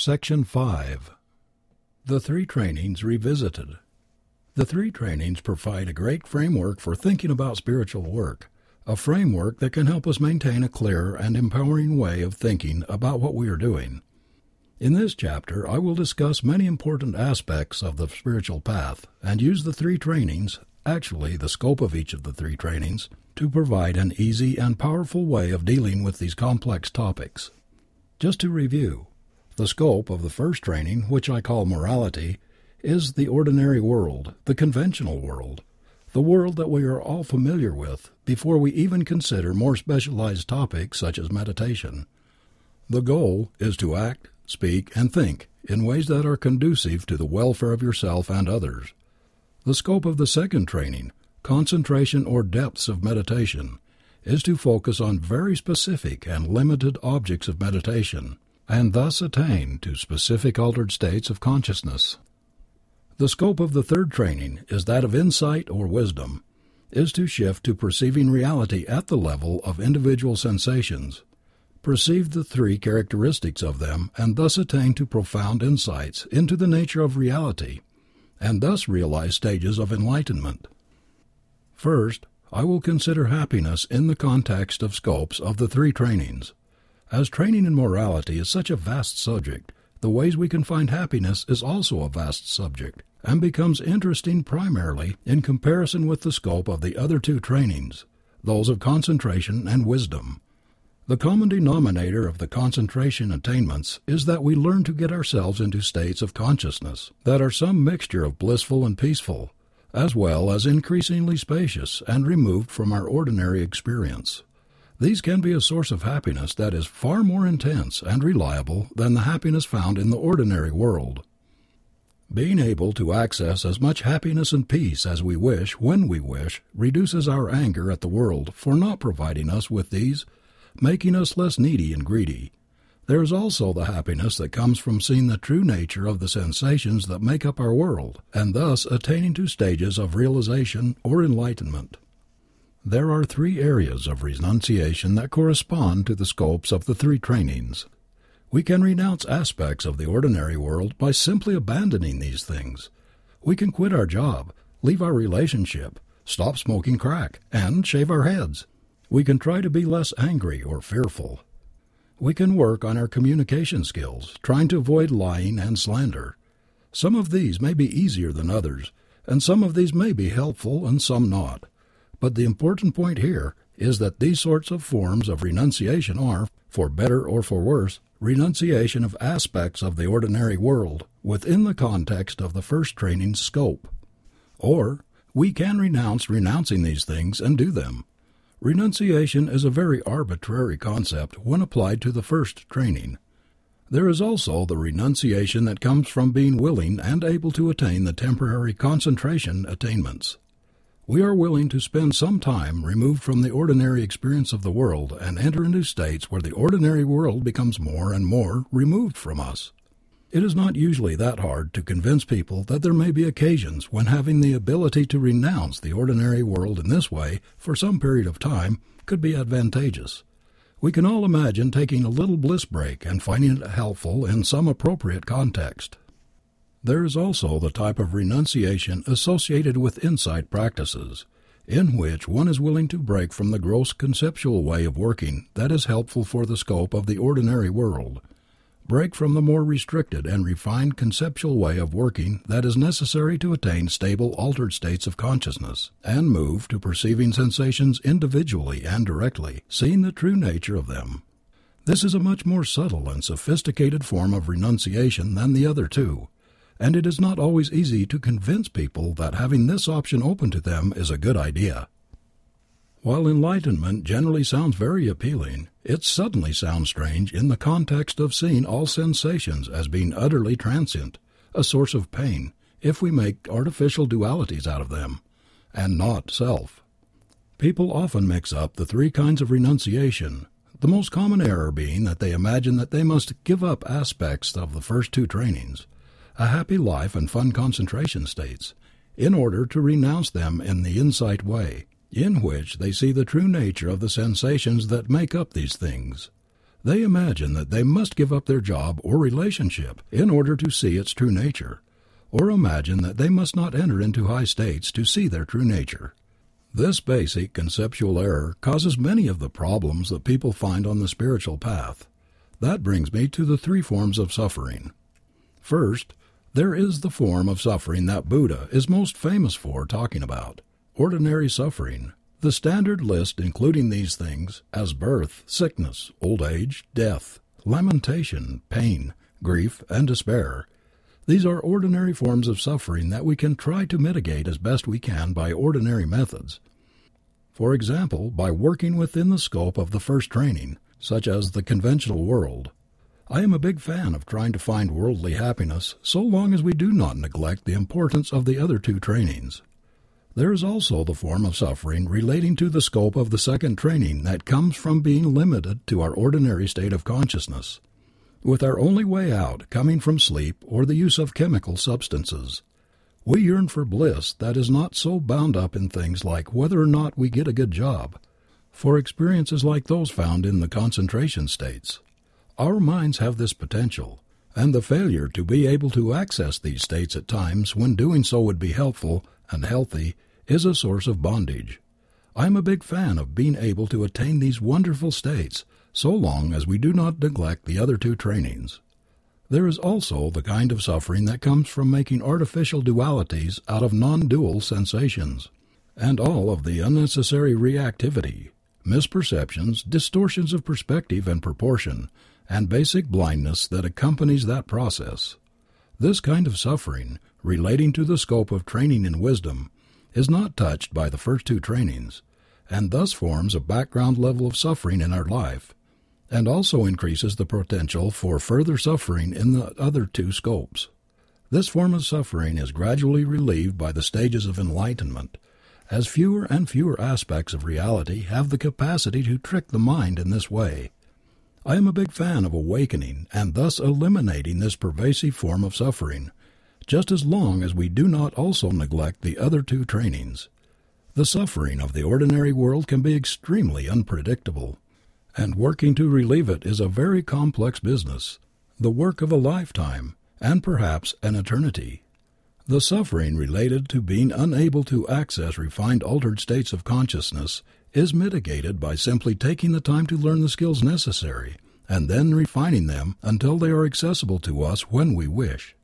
Section 5 The Three Trainings Revisited. The three trainings provide a great framework for thinking about spiritual work, a framework that can help us maintain a clear and empowering way of thinking about what we are doing. In this chapter I will discuss many important aspects of the spiritual path and use the three trainings, actually the scope of each of the three trainings, to provide an easy and powerful way of dealing with these complex topics. Just to review, the scope of the first training, which I call morality, is the ordinary world, the conventional world, the world that we are all familiar with before we even consider more specialized topics such as meditation. The goal is to act, speak, and think in ways that are conducive to the welfare of yourself and others. The scope of the second training, concentration or depths of meditation, is to focus on very specific and limited objects of meditation, and thus attain to specific altered states of consciousness. The scope of the third training is that of insight or wisdom, is to shift to perceiving reality at the level of individual sensations, perceive the three characteristics of them and thus attain to profound insights into the nature of reality, and thus realize stages of enlightenment. First, I will consider happiness in the context of scopes of the three trainings. As training in morality is such a vast subject, the ways we can find happiness is also a vast subject and becomes interesting primarily in comparison with the scope of the other two trainings, those of concentration and wisdom. The common denominator of the concentration attainments is that we learn to get ourselves into states of consciousness that are some mixture of blissful and peaceful, as well as increasingly spacious and removed from our ordinary experience. These can be a source of happiness that is far more intense and reliable than the happiness found in the ordinary world. Being able to access as much happiness and peace as we wish when we wish reduces our anger at the world for not providing us with these, making us less needy and greedy. There is also the happiness that comes from seeing the true nature of the sensations that make up our world, and thus attaining to stages of realization or enlightenment. There are three areas of renunciation that correspond to the scopes of the three trainings. We can renounce aspects of the ordinary world by simply abandoning these things. We can quit our job, leave our relationship, stop smoking crack, and shave our heads. We can try to be less angry or fearful. We can work on our communication skills, trying to avoid lying and slander. Some of these may be easier than others, and some of these may be helpful and some not. But the important point here is that these sorts of forms of renunciation are, for better or for worse, renunciation of aspects of the ordinary world within the context of the first training scope. Or we can renounce renouncing these things and do them. Renunciation is a very arbitrary concept when applied to the first training. There is also the renunciation that comes from being willing and able to attain the temporary concentration attainments. We are willing to spend some time removed from the ordinary experience of the world and enter into states where the ordinary world becomes more and more removed from us. It is not usually that hard to convince people that there may be occasions when having the ability to renounce the ordinary world in this way for some period of time could be advantageous. We can all imagine taking a little bliss break and finding it helpful in some appropriate context. There is also the type of renunciation associated with insight practices, in which one is willing to break from the gross conceptual way of working that is helpful for the scope of the ordinary world, break from the more restricted and refined conceptual way of working that is necessary to attain stable altered states of consciousness, and move to perceiving sensations individually and directly, seeing the true nature of them. This is a much more subtle and sophisticated form of renunciation than the other two and it is not always easy to convince people that having this option open to them is a good idea. While enlightenment generally sounds very appealing, it suddenly sounds strange in the context of seeing all sensations as being utterly transient, a source of pain, if we make artificial dualities out of them, and not self. People often mix up the three kinds of renunciation, the most common error being that they imagine that they must give up aspects of the first two trainings, a happy life and fun concentration states, in order to renounce them in the insight way, in which they see the true nature of the sensations that make up these things. They imagine that they must give up their job or relationship in order to see its true nature, or imagine that they must not enter into high states to see their true nature. This basic conceptual error causes many of the problems that people find on the spiritual path. That brings me to the three forms of suffering. First, there is the form of suffering that Buddha is most famous for talking about, ordinary suffering, the standard list including these things as birth, sickness, old age, death, lamentation, pain, grief, and despair. These are ordinary forms of suffering that we can try to mitigate as best we can by ordinary methods. For example, by working within the scope of the first training, such as the conventional world. I am a big fan of trying to find worldly happiness so long as we do not neglect the importance of the other two trainings. There is also the form of suffering relating to the scope of the second training that comes from being limited to our ordinary state of consciousness, with our only way out coming from sleep or the use of chemical substances. We yearn for bliss that is not so bound up in things like whether or not we get a good job, for experiences like those found in the concentration states. Our minds have this potential, and the failure to be able to access these states at times when doing so would be helpful and healthy is a source of bondage. I am a big fan of being able to attain these wonderful states so long as we do not neglect the other two trainings. There is also the kind of suffering that comes from making artificial dualities out of non dual sensations, and all of the unnecessary reactivity, misperceptions, distortions of perspective and proportion, and basic blindness that accompanies that process. This kind of suffering, relating to the scope of training in wisdom, is not touched by the first two trainings, and thus forms a background level of suffering in our life, and also increases the potential for further suffering in the other two scopes. This form of suffering is gradually relieved by the stages of enlightenment, as fewer and fewer aspects of reality have the capacity to trick the mind in this way. I am a big fan of awakening and thus eliminating this pervasive form of suffering, just as long as we do not also neglect the other two trainings. The suffering of the ordinary world can be extremely unpredictable, and working to relieve it is a very complex business, the work of a lifetime, and perhaps an eternity. The suffering related to being unable to access refined altered states of consciousness is mitigated by simply taking the time to learn the skills necessary and then refining them until they are accessible to us when we wish.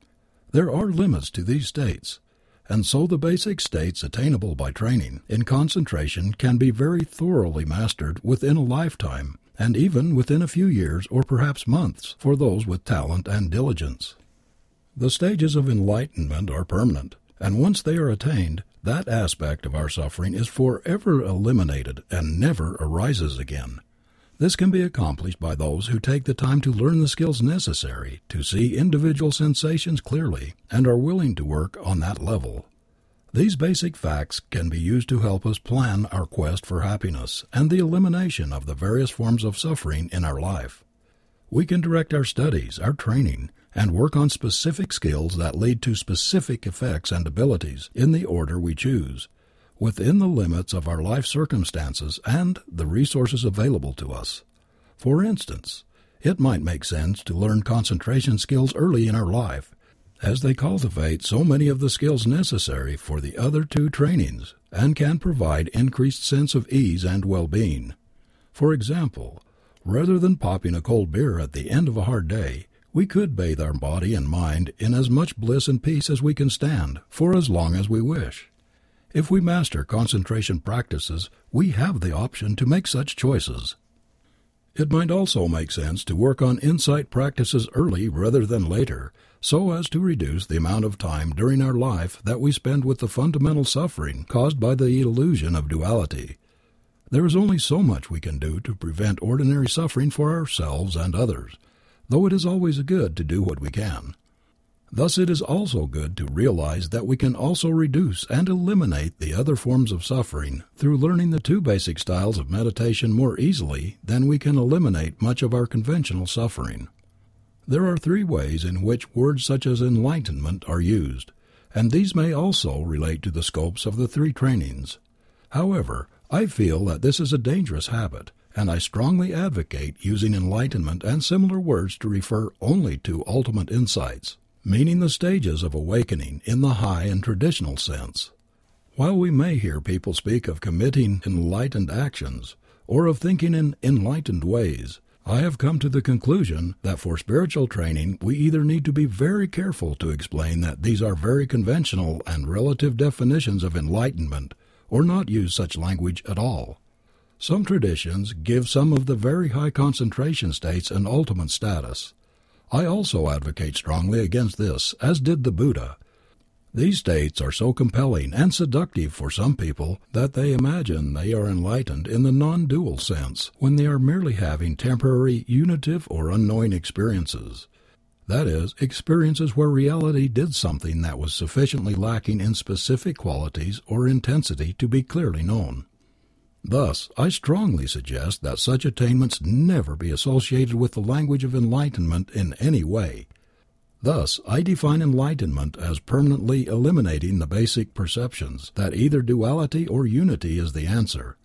There are limits to these states, and so the basic states attainable by training in concentration can be very thoroughly mastered within a lifetime and even within a few years or perhaps months for those with talent and diligence. The stages of enlightenment are permanent, and once they are attained, that aspect of our suffering is forever eliminated and never arises again. This can be accomplished by those who take the time to learn the skills necessary to see individual sensations clearly and are willing to work on that level. These basic facts can be used to help us plan our quest for happiness and the elimination of the various forms of suffering in our life. We can direct our studies, our training, and work on specific skills that lead to specific effects and abilities in the order we choose, within the limits of our life circumstances and the resources available to us. For instance, it might make sense to learn concentration skills early in our life, as they cultivate so many of the skills necessary for the other two trainings and can provide increased sense of ease and well-being. For example, rather than popping a cold beer at the end of a hard day, we could bathe our body and mind in as much bliss and peace as we can stand for as long as we wish. If we master concentration practices, we have the option to make such choices. It might also make sense to work on insight practices early rather than later, so as to reduce the amount of time during our life that we spend with the fundamental suffering caused by the illusion of duality. There is only so much we can do to prevent ordinary suffering for ourselves and others, though it is always good to do what we can. Thus it is also good to realize that we can also reduce and eliminate the other forms of suffering through learning the two basic styles of meditation more easily than we can eliminate much of our conventional suffering. There are three ways in which words such as enlightenment are used, and these may also relate to the scopes of the three trainings. However, I feel that this is a dangerous habit, and I strongly advocate using enlightenment and similar words to refer only to ultimate insights, meaning the stages of awakening in the high and traditional sense. While we may hear people speak of committing enlightened actions, or of thinking in enlightened ways, I have come to the conclusion that for spiritual training we either need to be very careful to explain that these are very conventional and relative definitions of enlightenment or not use such language at all. Some traditions give some of the very high concentration states an ultimate status. I also advocate strongly against this, as did the Buddha, these states are so compelling and seductive for some people that they imagine they are enlightened in the non dual sense when they are merely having temporary unitive or unknowing experiences. That is, experiences where reality did something that was sufficiently lacking in specific qualities or intensity to be clearly known. Thus, I strongly suggest that such attainments never be associated with the language of enlightenment in any way, Thus, I define enlightenment as permanently eliminating the basic perceptions that either duality or unity is the answer,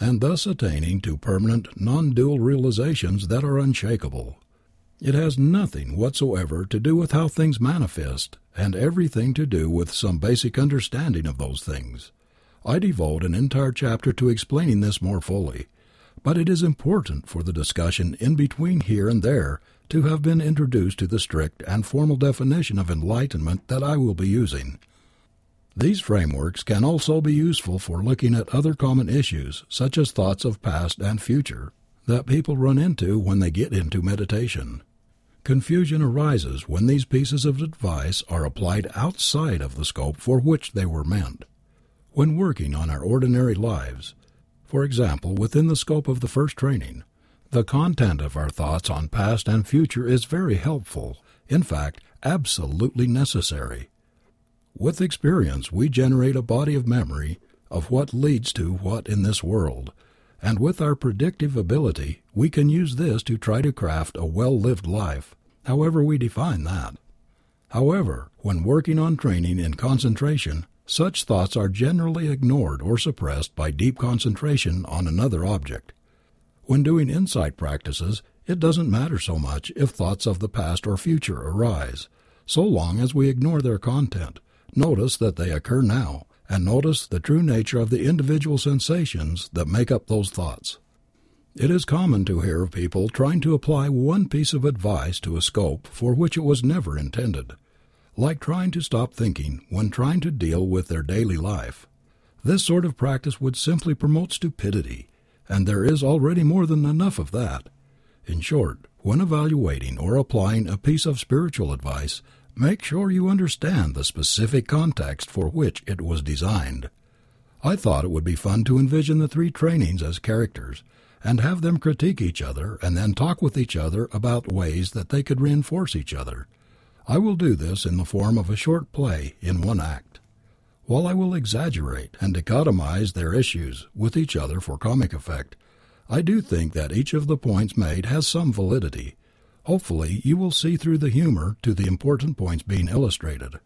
and thus attaining to permanent non dual realizations that are unshakable. It has nothing whatsoever to do with how things manifest, and everything to do with some basic understanding of those things. I devote an entire chapter to explaining this more fully, but it is important for the discussion in between here and there to have been introduced to the strict and formal definition of enlightenment that I will be using. These frameworks can also be useful for looking at other common issues, such as thoughts of past and future, that people run into when they get into meditation. Confusion arises when these pieces of advice are applied outside of the scope for which they were meant. When working on our ordinary lives, for example, within the scope of the first training, the content of our thoughts on past and future is very helpful, in fact, absolutely necessary. With experience, we generate a body of memory of what leads to what in this world, and with our predictive ability, we can use this to try to craft a well lived life, however we define that. However, when working on training in concentration, such thoughts are generally ignored or suppressed by deep concentration on another object. When doing insight practices, it doesn't matter so much if thoughts of the past or future arise, so long as we ignore their content, notice that they occur now, and notice the true nature of the individual sensations that make up those thoughts. It is common to hear of people trying to apply one piece of advice to a scope for which it was never intended, like trying to stop thinking when trying to deal with their daily life. This sort of practice would simply promote stupidity and there is already more than enough of that. In short, when evaluating or applying a piece of spiritual advice, make sure you understand the specific context for which it was designed. I thought it would be fun to envision the three trainings as characters and have them critique each other and then talk with each other about ways that they could reinforce each other. I will do this in the form of a short play in one act. While I will exaggerate and dichotomize their issues with each other for comic effect, I do think that each of the points made has some validity. Hopefully, you will see through the humor to the important points being illustrated.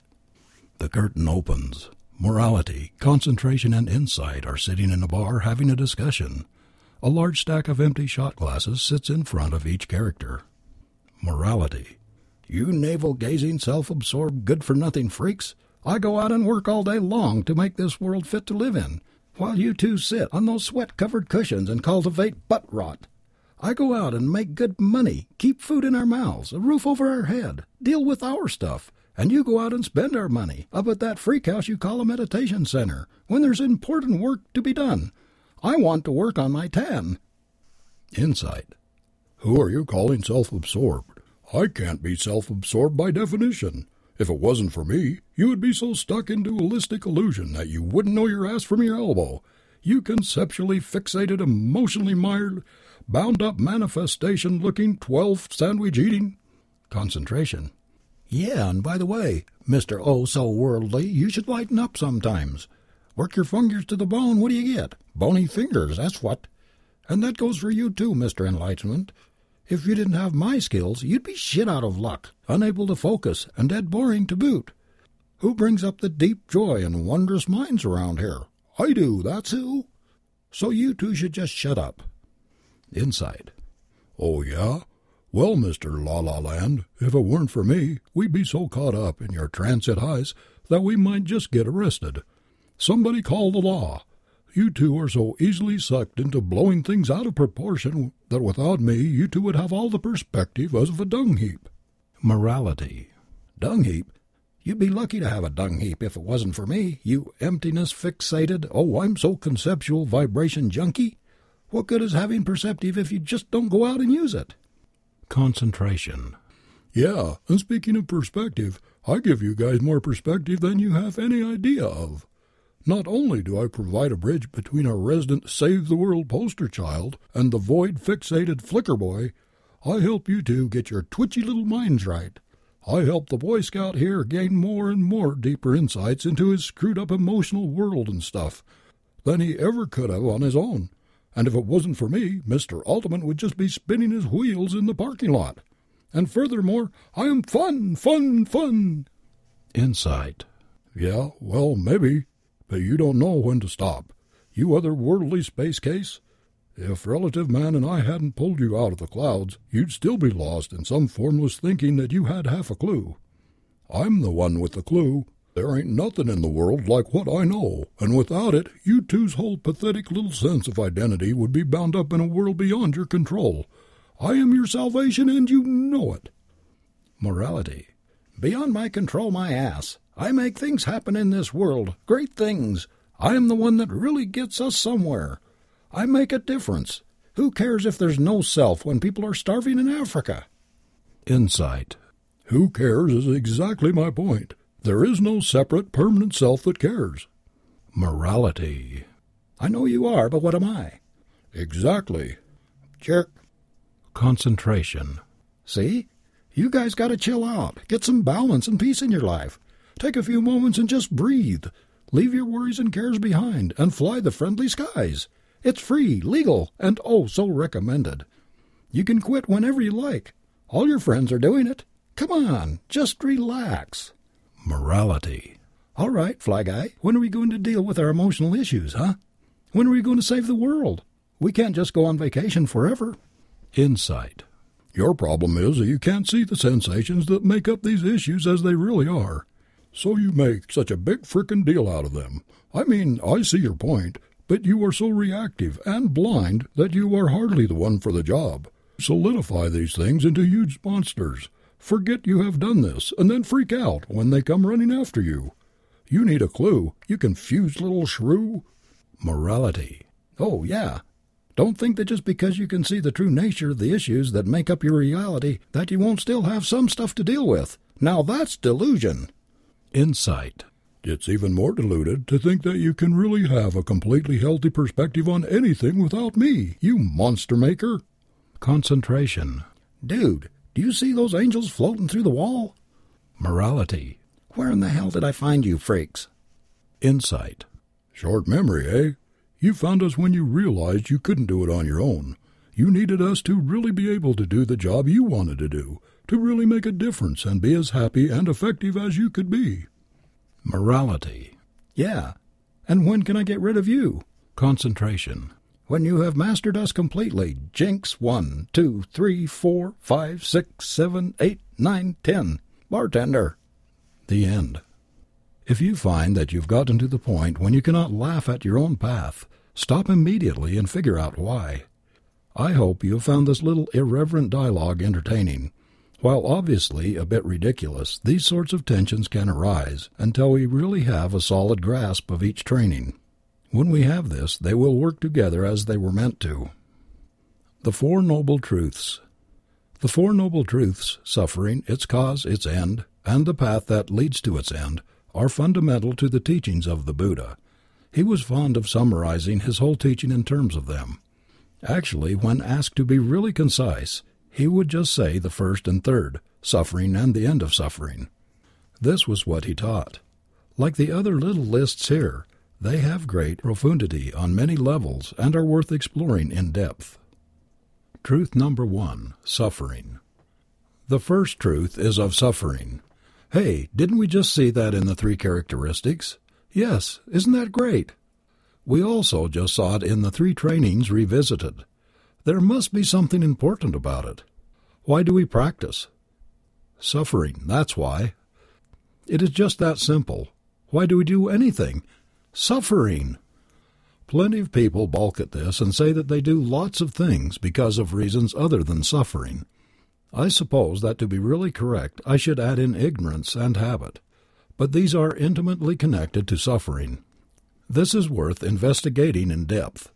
The curtain opens. Morality, concentration, and insight are sitting in a bar having a discussion. A large stack of empty shot glasses sits in front of each character. Morality. You navel gazing, self absorbed, good for nothing freaks! I go out and work all day long to make this world fit to live in, while you two sit on those sweat covered cushions and cultivate butt rot. I go out and make good money, keep food in our mouths, a roof over our head, deal with our stuff, and you go out and spend our money up at that freak house you call a meditation center when there's important work to be done. I want to work on my tan. Insight. Who are you calling self absorbed? I can't be self absorbed by definition. If it wasn't for me, you would be so stuck in dualistic illusion that you wouldn't know your ass from your elbow. You conceptually fixated, emotionally mired, bound up manifestation looking, twelve sandwich eating. Concentration. Yeah, and by the way, Mr. Oh So Worldly, you should lighten up sometimes. Work your fingers to the bone, what do you get? Bony fingers, that's what. And that goes for you too, Mr. Enlightenment. If you didn't have my skills, you'd be shit out of luck, unable to focus, and dead boring to boot. Who brings up the deep joy and wondrous minds around here? I do, that's who. So you two should just shut up. Insight. Oh, yeah? Well, Mr. La La Land, if it weren't for me, we'd be so caught up in your transit highs that we might just get arrested. Somebody call the law. You two are so easily sucked into blowing things out of proportion that without me you two would have all the perspective as of a dung heap. Morality. Dung heap? You'd be lucky to have a dung heap if it wasn't for me, you emptiness fixated, oh, I'm so conceptual vibration junkie. What good is having perceptive if you just don't go out and use it? Concentration. Yeah, and speaking of perspective, I give you guys more perspective than you have any idea of. Not only do I provide a bridge between our resident Save the World poster child and the void fixated flicker boy, I help you two get your twitchy little minds right. I help the Boy Scout here gain more and more deeper insights into his screwed up emotional world and stuff than he ever could have on his own. And if it wasn't for me, Mr. Ultimate would just be spinning his wheels in the parking lot. And furthermore, I am fun, fun, fun. Insight. Yeah, well, maybe, you don't know when to stop. You otherworldly space case. If Relative Man and I hadn't pulled you out of the clouds, you'd still be lost in some formless thinking that you had half a clue. I'm the one with the clue. There ain't nothing in the world like what I know, and without it, you two's whole pathetic little sense of identity would be bound up in a world beyond your control. I am your salvation, and you know it. Morality. Beyond my control, my ass. I make things happen in this world, great things. I am the one that really gets us somewhere. I make a difference. Who cares if there's no self when people are starving in Africa? Insight. Who cares is exactly my point. There is no separate, permanent self that cares. Morality. I know you are, but what am I? Exactly. Jerk. Concentration. See? You guys got to chill out. Get some balance and peace in your life. Take a few moments and just breathe. Leave your worries and cares behind and fly the friendly skies. It's free, legal, and oh so recommended. You can quit whenever you like. All your friends are doing it. Come on, just relax. Morality. All right, Fly Guy, when are we going to deal with our emotional issues, huh? When are we going to save the world? We can't just go on vacation forever. Insight. Your problem is that you can't see the sensations that make up these issues as they really are. So you make such a big frickin' deal out of them. I mean, I see your point, but you are so reactive and blind that you are hardly the one for the job. Solidify these things into huge monsters. Forget you have done this, and then freak out when they come running after you. You need a clue, you confused little shrew. Morality. Oh, yeah. Don't think that just because you can see the true nature of the issues that make up your reality that you won't still have some stuff to deal with. Now that's delusion. Insight. It's even more deluded to think that you can really have a completely healthy perspective on anything without me, you monster maker. Concentration. Dude, do you see those angels floating through the wall? Morality. Where in the hell did I find you, freaks? Insight. Short memory, eh? You found us when you realized you couldn't do it on your own. You needed us to really be able to do the job you wanted to do, to really make a difference and be as happy and effective as you could be. Morality. Yeah. And when can I get rid of you? Concentration. When you have mastered us completely. Jinx, one, two, three, four, five, six, seven, eight, nine, ten. Bartender. The end. If you find that you've gotten to the point when you cannot laugh at your own path, stop immediately and figure out why. I hope you have found this little irreverent dialogue entertaining while obviously a bit ridiculous, these sorts of tensions can arise until we really have a solid grasp of each training. When we have this, they will work together as they were meant to. The Four Noble Truths The Four Noble Truths, suffering, its cause, its end, and the path that leads to its end, are fundamental to the teachings of the Buddha. He was fond of summarizing his whole teaching in terms of them. Actually, when asked to be really concise, he would just say the first and third, suffering and the end of suffering. This was what he taught. Like the other little lists here, they have great profundity on many levels and are worth exploring in depth. Truth number one Suffering. The first truth is of suffering. Hey, didn't we just see that in the three characteristics? Yes, isn't that great? We also just saw it in the three trainings revisited. There must be something important about it. Why do we practice? Suffering, that's why. It is just that simple. Why do we do anything? Suffering. Plenty of people balk at this and say that they do lots of things because of reasons other than suffering. I suppose that to be really correct I should add in ignorance and habit, but these are intimately connected to suffering. This is worth investigating in depth.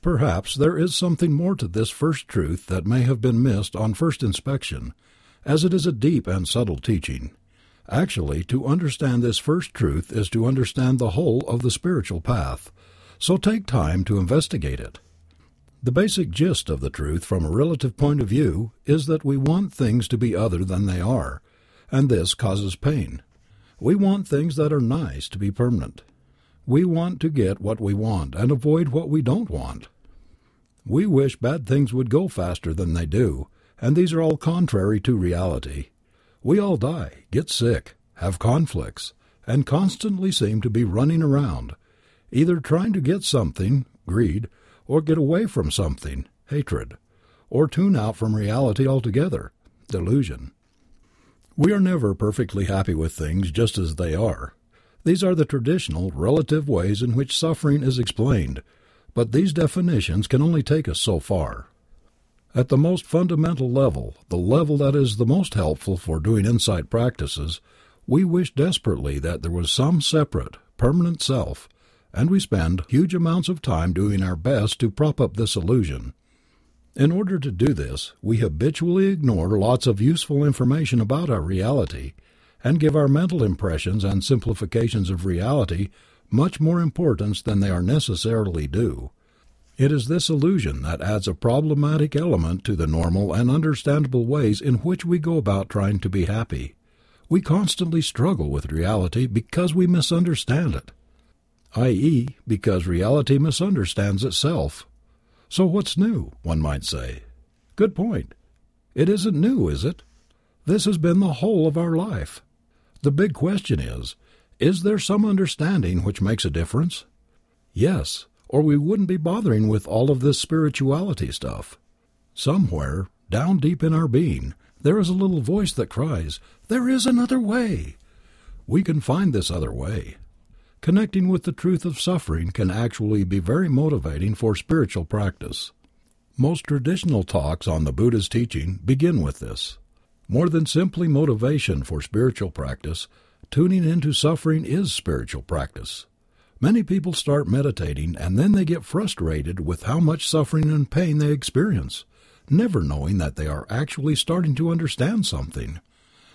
Perhaps there is something more to this first truth that may have been missed on first inspection, as it is a deep and subtle teaching. Actually, to understand this first truth is to understand the whole of the spiritual path, so take time to investigate it. The basic gist of the truth from a relative point of view is that we want things to be other than they are, and this causes pain. We want things that are nice to be permanent. We want to get what we want and avoid what we don't want. We wish bad things would go faster than they do, and these are all contrary to reality. We all die, get sick, have conflicts, and constantly seem to be running around, either trying to get something, greed, or get away from something, hatred, or tune out from reality altogether, delusion. We are never perfectly happy with things just as they are. These are the traditional, relative ways in which suffering is explained, but these definitions can only take us so far. At the most fundamental level, the level that is the most helpful for doing insight practices, we wish desperately that there was some separate, permanent self, and we spend huge amounts of time doing our best to prop up this illusion. In order to do this, we habitually ignore lots of useful information about our reality and give our mental impressions and simplifications of reality much more importance than they are necessarily due. It is this illusion that adds a problematic element to the normal and understandable ways in which we go about trying to be happy. We constantly struggle with reality because we misunderstand it, i.e., because reality misunderstands itself. So what's new, one might say? Good point. It isn't new, is it? This has been the whole of our life. The big question is, is there some understanding which makes a difference? Yes, or we wouldn't be bothering with all of this spirituality stuff. Somewhere, down deep in our being, there is a little voice that cries, There is another way. We can find this other way. Connecting with the truth of suffering can actually be very motivating for spiritual practice. Most traditional talks on the Buddha's teaching begin with this. More than simply motivation for spiritual practice, tuning into suffering is spiritual practice. Many people start meditating and then they get frustrated with how much suffering and pain they experience, never knowing that they are actually starting to understand something.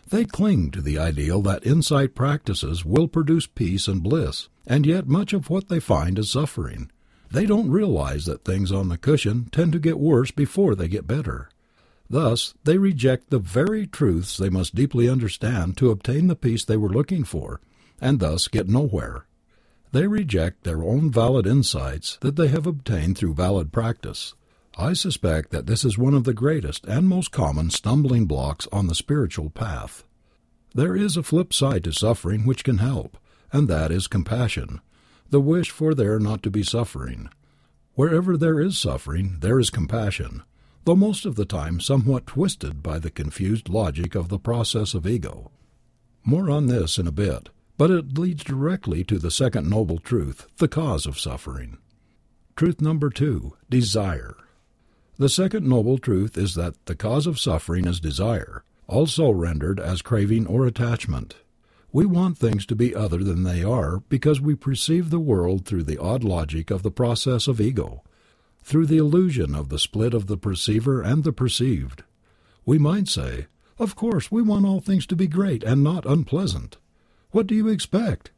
They cling to the ideal that insight practices will produce peace and bliss, and yet much of what they find is suffering. They don't realize that things on the cushion tend to get worse before they get better. Thus, they reject the very truths they must deeply understand to obtain the peace they were looking for, and thus get nowhere. They reject their own valid insights that they have obtained through valid practice. I suspect that this is one of the greatest and most common stumbling blocks on the spiritual path. There is a flip side to suffering which can help, and that is compassion, the wish for there not to be suffering. Wherever there is suffering, there is compassion though most of the time somewhat twisted by the confused logic of the process of ego. More on this in a bit, but it leads directly to the second noble truth, the cause of suffering. Truth number two desire. The second noble truth is that the cause of suffering is desire, also rendered as craving or attachment. We want things to be other than they are because we perceive the world through the odd logic of the process of ego through the illusion of the split of the perceiver and the perceived. We might say, Of course, we want all things to be great and not unpleasant. What do you expect?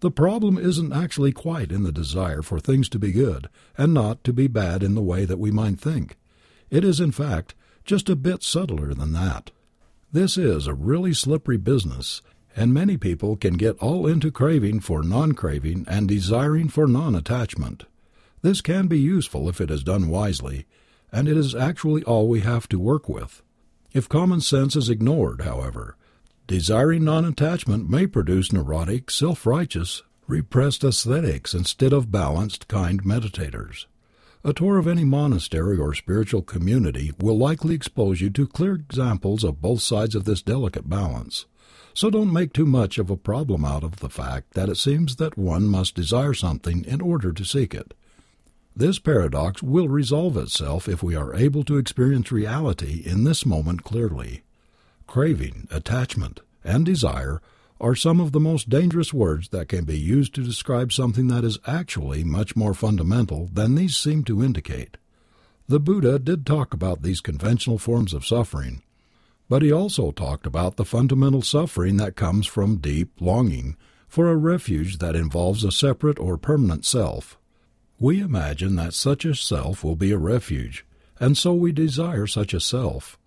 The problem isn't actually quite in the desire for things to be good and not to be bad in the way that we might think. It is, in fact, just a bit subtler than that. This is a really slippery business, and many people can get all into craving for non craving and desiring for non attachment. This can be useful if it is done wisely, and it is actually all we have to work with. If common sense is ignored, however, desiring non attachment may produce neurotic, self righteous, repressed ascetics instead of balanced, kind meditators. A tour of any monastery or spiritual community will likely expose you to clear examples of both sides of this delicate balance. So don't make too much of a problem out of the fact that it seems that one must desire something in order to seek it. This paradox will resolve itself if we are able to experience reality in this moment clearly. Craving, attachment, and desire are some of the most dangerous words that can be used to describe something that is actually much more fundamental than these seem to indicate. The Buddha did talk about these conventional forms of suffering, but he also talked about the fundamental suffering that comes from deep longing for a refuge that involves a separate or permanent self. We imagine that such a self will be a refuge, and so we desire such a self.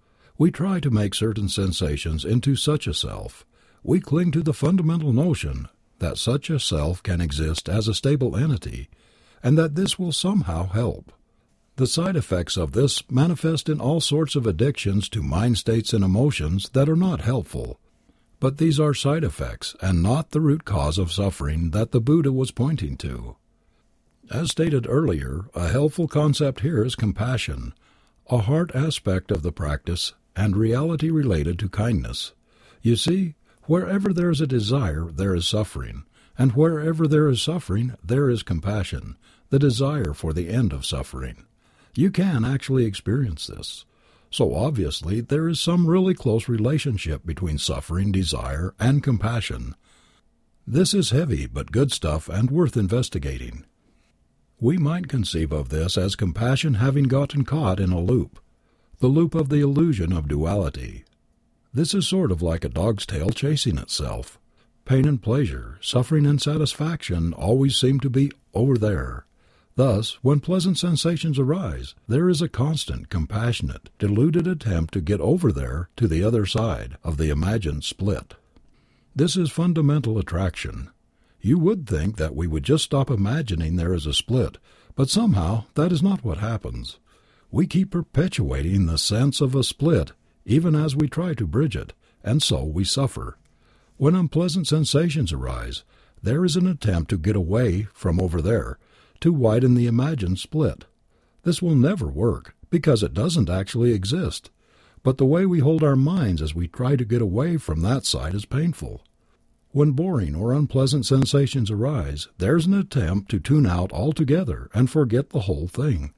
We try to make certain sensations into such a self we cling to the fundamental notion that such a self can exist as a stable entity, and that this will somehow help. The side effects of this manifest in all sorts of addictions to mind states and emotions that are not helpful. But these are side effects and not the root cause of suffering that the Buddha was pointing to. As stated earlier, a helpful concept here is compassion, a heart aspect of the practice and reality related to kindness. You see, Wherever there is a desire, there is suffering, and wherever there is suffering, there is compassion, the desire for the end of suffering. You can actually experience this. So obviously, there is some really close relationship between suffering, desire, and compassion. This is heavy but good stuff and worth investigating. We might conceive of this as compassion having gotten caught in a loop, the loop of the illusion of duality, this is sort of like a dog's tail chasing itself. Pain and pleasure, suffering and satisfaction always seem to be over there. Thus, when pleasant sensations arise, there is a constant, compassionate, deluded attempt to get over there to the other side of the imagined split. This is fundamental attraction. You would think that we would just stop imagining there is a split, but somehow that is not what happens. We keep perpetuating the sense of a split even as we try to bridge it, and so we suffer. When unpleasant sensations arise, there is an attempt to get away from over there, to widen the imagined split. This will never work, because it doesn't actually exist. But the way we hold our minds as we try to get away from that side is painful. When boring or unpleasant sensations arise, there's an attempt to tune out altogether and forget the whole thing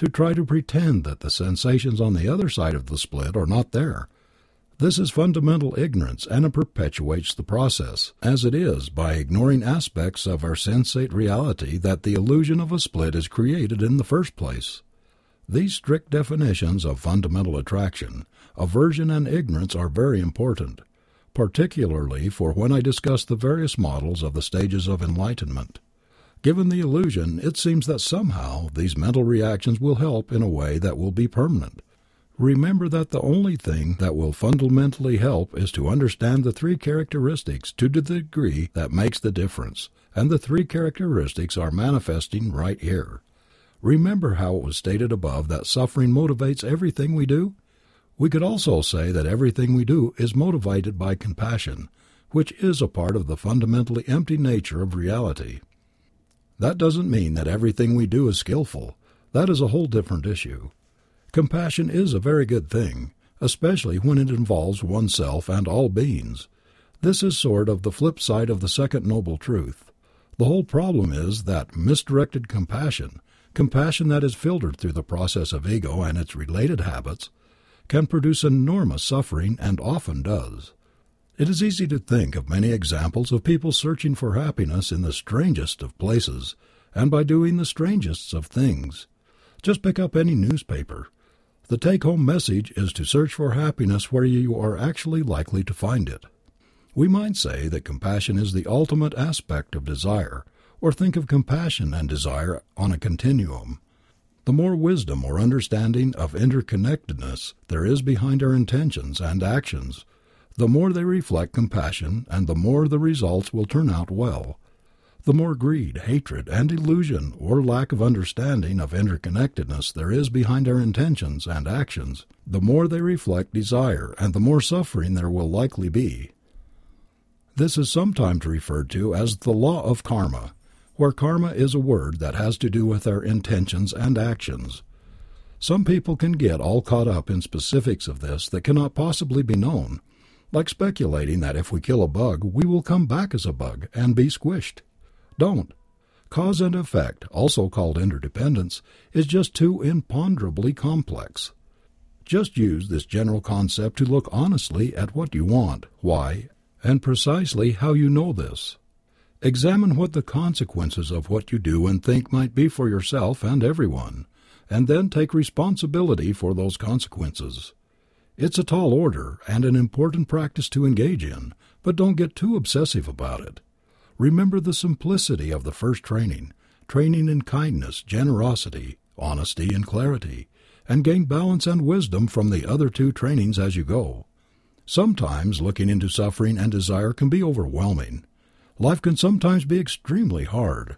to try to pretend that the sensations on the other side of the split are not there. This is fundamental ignorance and it perpetuates the process, as it is by ignoring aspects of our sensate reality that the illusion of a split is created in the first place. These strict definitions of fundamental attraction, aversion and ignorance are very important, particularly for when I discuss the various models of the stages of enlightenment. Given the illusion, it seems that somehow these mental reactions will help in a way that will be permanent. Remember that the only thing that will fundamentally help is to understand the three characteristics to the degree that makes the difference, and the three characteristics are manifesting right here. Remember how it was stated above that suffering motivates everything we do? We could also say that everything we do is motivated by compassion, which is a part of the fundamentally empty nature of reality. That doesn't mean that everything we do is skillful. That is a whole different issue. Compassion is a very good thing, especially when it involves oneself and all beings. This is sort of the flip side of the second noble truth. The whole problem is that misdirected compassion, compassion that is filtered through the process of ego and its related habits, can produce enormous suffering and often does. It is easy to think of many examples of people searching for happiness in the strangest of places and by doing the strangest of things. Just pick up any newspaper. The take home message is to search for happiness where you are actually likely to find it. We might say that compassion is the ultimate aspect of desire, or think of compassion and desire on a continuum. The more wisdom or understanding of interconnectedness there is behind our intentions and actions, the more they reflect compassion and the more the results will turn out well. The more greed, hatred, and illusion or lack of understanding of interconnectedness there is behind our intentions and actions, the more they reflect desire and the more suffering there will likely be. This is sometimes referred to as the law of karma. where karma is a word that has to do with our intentions and actions. Some people can get all caught up in specifics of this that cannot possibly be known, like speculating that if we kill a bug we will come back as a bug and be squished. Don't. Cause and effect, also called interdependence, is just too imponderably complex. Just use this general concept to look honestly at what you want, why, and precisely how you know this. Examine what the consequences of what you do and think might be for yourself and everyone, and then take responsibility for those consequences. It's a tall order and an important practice to engage in, but don't get too obsessive about it. Remember the simplicity of the first training, training in kindness, generosity, honesty, and clarity, and gain balance and wisdom from the other two trainings as you go. Sometimes looking into suffering and desire can be overwhelming. Life can sometimes be extremely hard.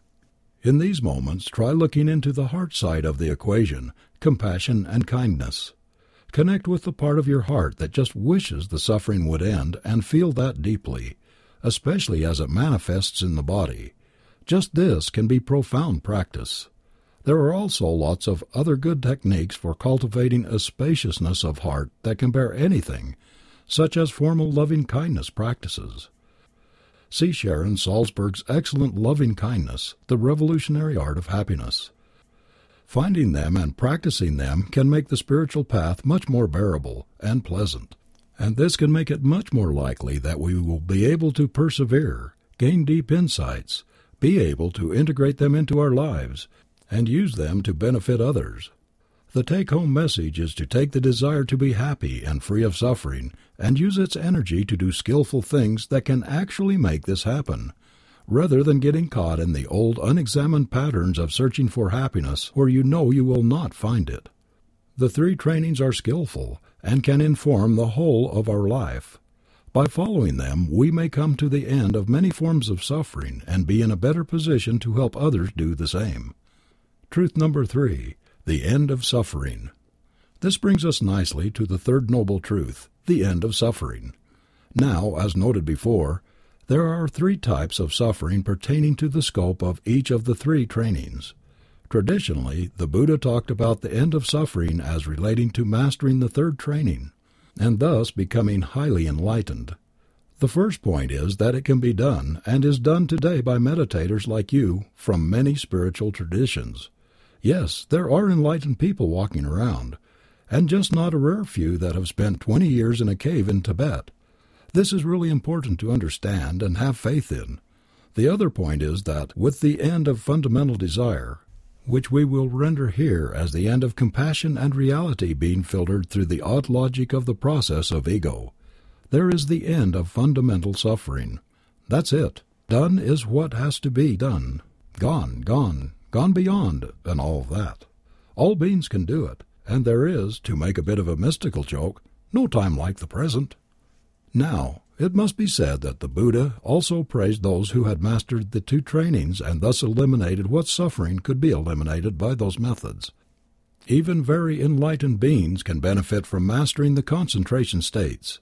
In these moments, try looking into the heart side of the equation, compassion and kindness. Connect with the part of your heart that just wishes the suffering would end and feel that deeply especially as it manifests in the body. Just this can be profound practice. There are also lots of other good techniques for cultivating a spaciousness of heart that can bear anything, such as formal loving kindness practices. See Sharon Salzberg's excellent Loving Kindness, The Revolutionary Art of Happiness. Finding them and practicing them can make the spiritual path much more bearable and pleasant and this can make it much more likely that we will be able to persevere, gain deep insights, be able to integrate them into our lives, and use them to benefit others. The take home message is to take the desire to be happy and free of suffering and use its energy to do skillful things that can actually make this happen, rather than getting caught in the old unexamined patterns of searching for happiness where you know you will not find it. The three trainings are skillful and can inform the whole of our life. By following them, we may come to the end of many forms of suffering and be in a better position to help others do the same. Truth number three the end of suffering. This brings us nicely to the third noble truth, the end of suffering. Now, as noted before, there are three types of suffering pertaining to the scope of each of the three trainings. Traditionally, the Buddha talked about the end of suffering as relating to mastering the third training, and thus becoming highly enlightened. The first point is that it can be done, and is done today by meditators like you from many spiritual traditions. Yes, there are enlightened people walking around, and just not a rare few that have spent twenty years in a cave in Tibet. This is really important to understand and have faith in. The other point is that with the end of fundamental desire, which we will render here as the end of compassion and reality being filtered through the odd logic of the process of ego. There is the end of fundamental suffering. That's it. Done is what has to be done. Gone, gone, gone beyond, and all that. All beings can do it, and there is, to make a bit of a mystical joke, no time like the present. Now, it must be said that the Buddha also praised those who had mastered the two trainings and thus eliminated what suffering could be eliminated by those methods. Even very enlightened beings can benefit from mastering the concentration states.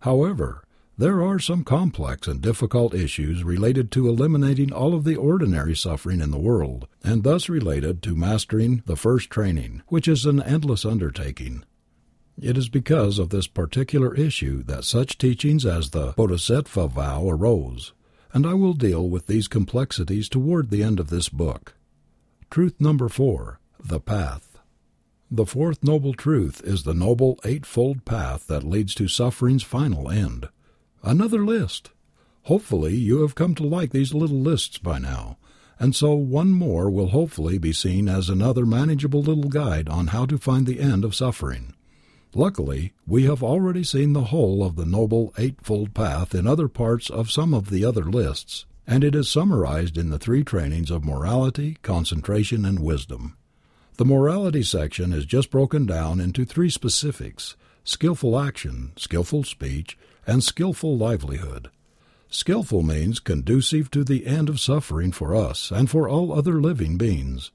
However, there are some complex and difficult issues related to eliminating all of the ordinary suffering in the world, and thus related to mastering the first training, which is an endless undertaking. It is because of this particular issue that such teachings as the Bodhisattva vow arose, and I will deal with these complexities toward the end of this book. Truth number four The Path. The fourth noble truth is the noble eightfold path that leads to suffering's final end. Another list! Hopefully you have come to like these little lists by now, and so one more will hopefully be seen as another manageable little guide on how to find the end of suffering. Luckily, we have already seen the whole of the Noble Eightfold Path in other parts of some of the other lists, and it is summarized in the three trainings of morality, concentration, and wisdom. The morality section is just broken down into three specifics skillful action, skillful speech, and skillful livelihood. Skillful means conducive to the end of suffering for us and for all other living beings.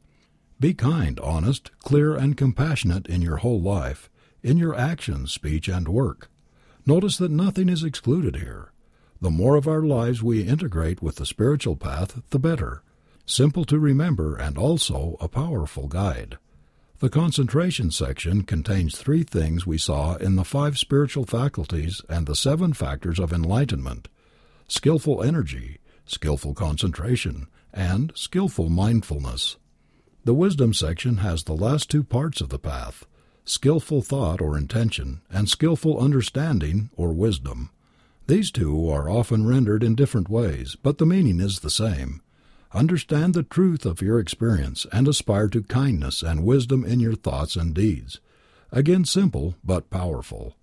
Be kind, honest, clear, and compassionate in your whole life in your actions, speech, and work. Notice that nothing is excluded here. The more of our lives we integrate with the spiritual path, the better. simple to remember and also a powerful guide. The concentration section contains three things we saw in the five spiritual faculties and the seven factors of enlightenment skillful energy, skillful concentration, and skillful mindfulness. The wisdom section has the last two parts of the path skillful thought or intention, and skillful understanding or wisdom. These two are often rendered in different ways, but the meaning is the same. Understand the truth of your experience and aspire to kindness and wisdom in your thoughts and deeds. Again simple but powerful.